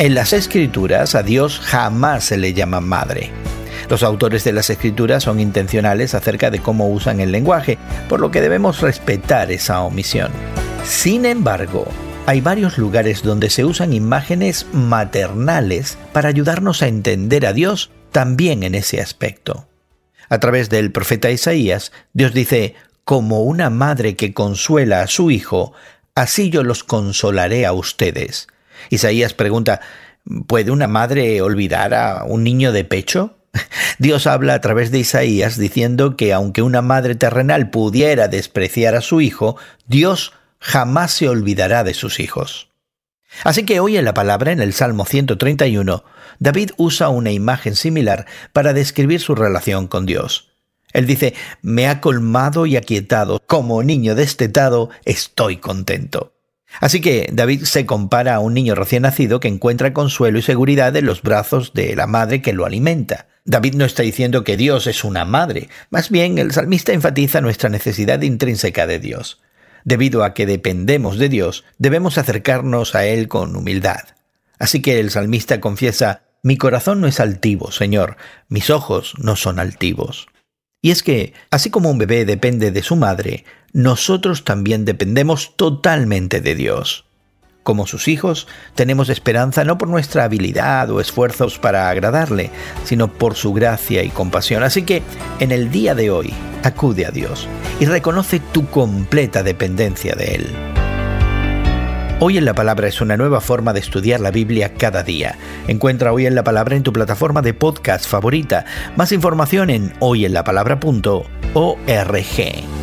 En las escrituras a Dios jamás se le llama madre. Los autores de las escrituras son intencionales acerca de cómo usan el lenguaje, por lo que debemos respetar esa omisión. Sin embargo, hay varios lugares donde se usan imágenes maternales para ayudarnos a entender a Dios también en ese aspecto. A través del profeta Isaías, Dios dice, como una madre que consuela a su hijo, así yo los consolaré a ustedes. Isaías pregunta, ¿puede una madre olvidar a un niño de pecho? Dios habla a través de Isaías diciendo que aunque una madre terrenal pudiera despreciar a su hijo, Dios jamás se olvidará de sus hijos. Así que hoy en la palabra, en el Salmo 131, David usa una imagen similar para describir su relación con Dios. Él dice, me ha colmado y aquietado, como niño destetado, estoy contento. Así que David se compara a un niño recién nacido que encuentra consuelo y seguridad en los brazos de la madre que lo alimenta. David no está diciendo que Dios es una madre, más bien el salmista enfatiza nuestra necesidad intrínseca de Dios. Debido a que dependemos de Dios, debemos acercarnos a Él con humildad. Así que el salmista confiesa, mi corazón no es altivo, Señor, mis ojos no son altivos. Y es que, así como un bebé depende de su madre, nosotros también dependemos totalmente de Dios. Como sus hijos, tenemos esperanza no por nuestra habilidad o esfuerzos para agradarle, sino por su gracia y compasión. Así que, en el día de hoy, acude a Dios y reconoce tu completa dependencia de Él. Hoy en la Palabra es una nueva forma de estudiar la Biblia cada día. Encuentra Hoy en la Palabra en tu plataforma de podcast favorita. Más información en hoyenlapalabra.org.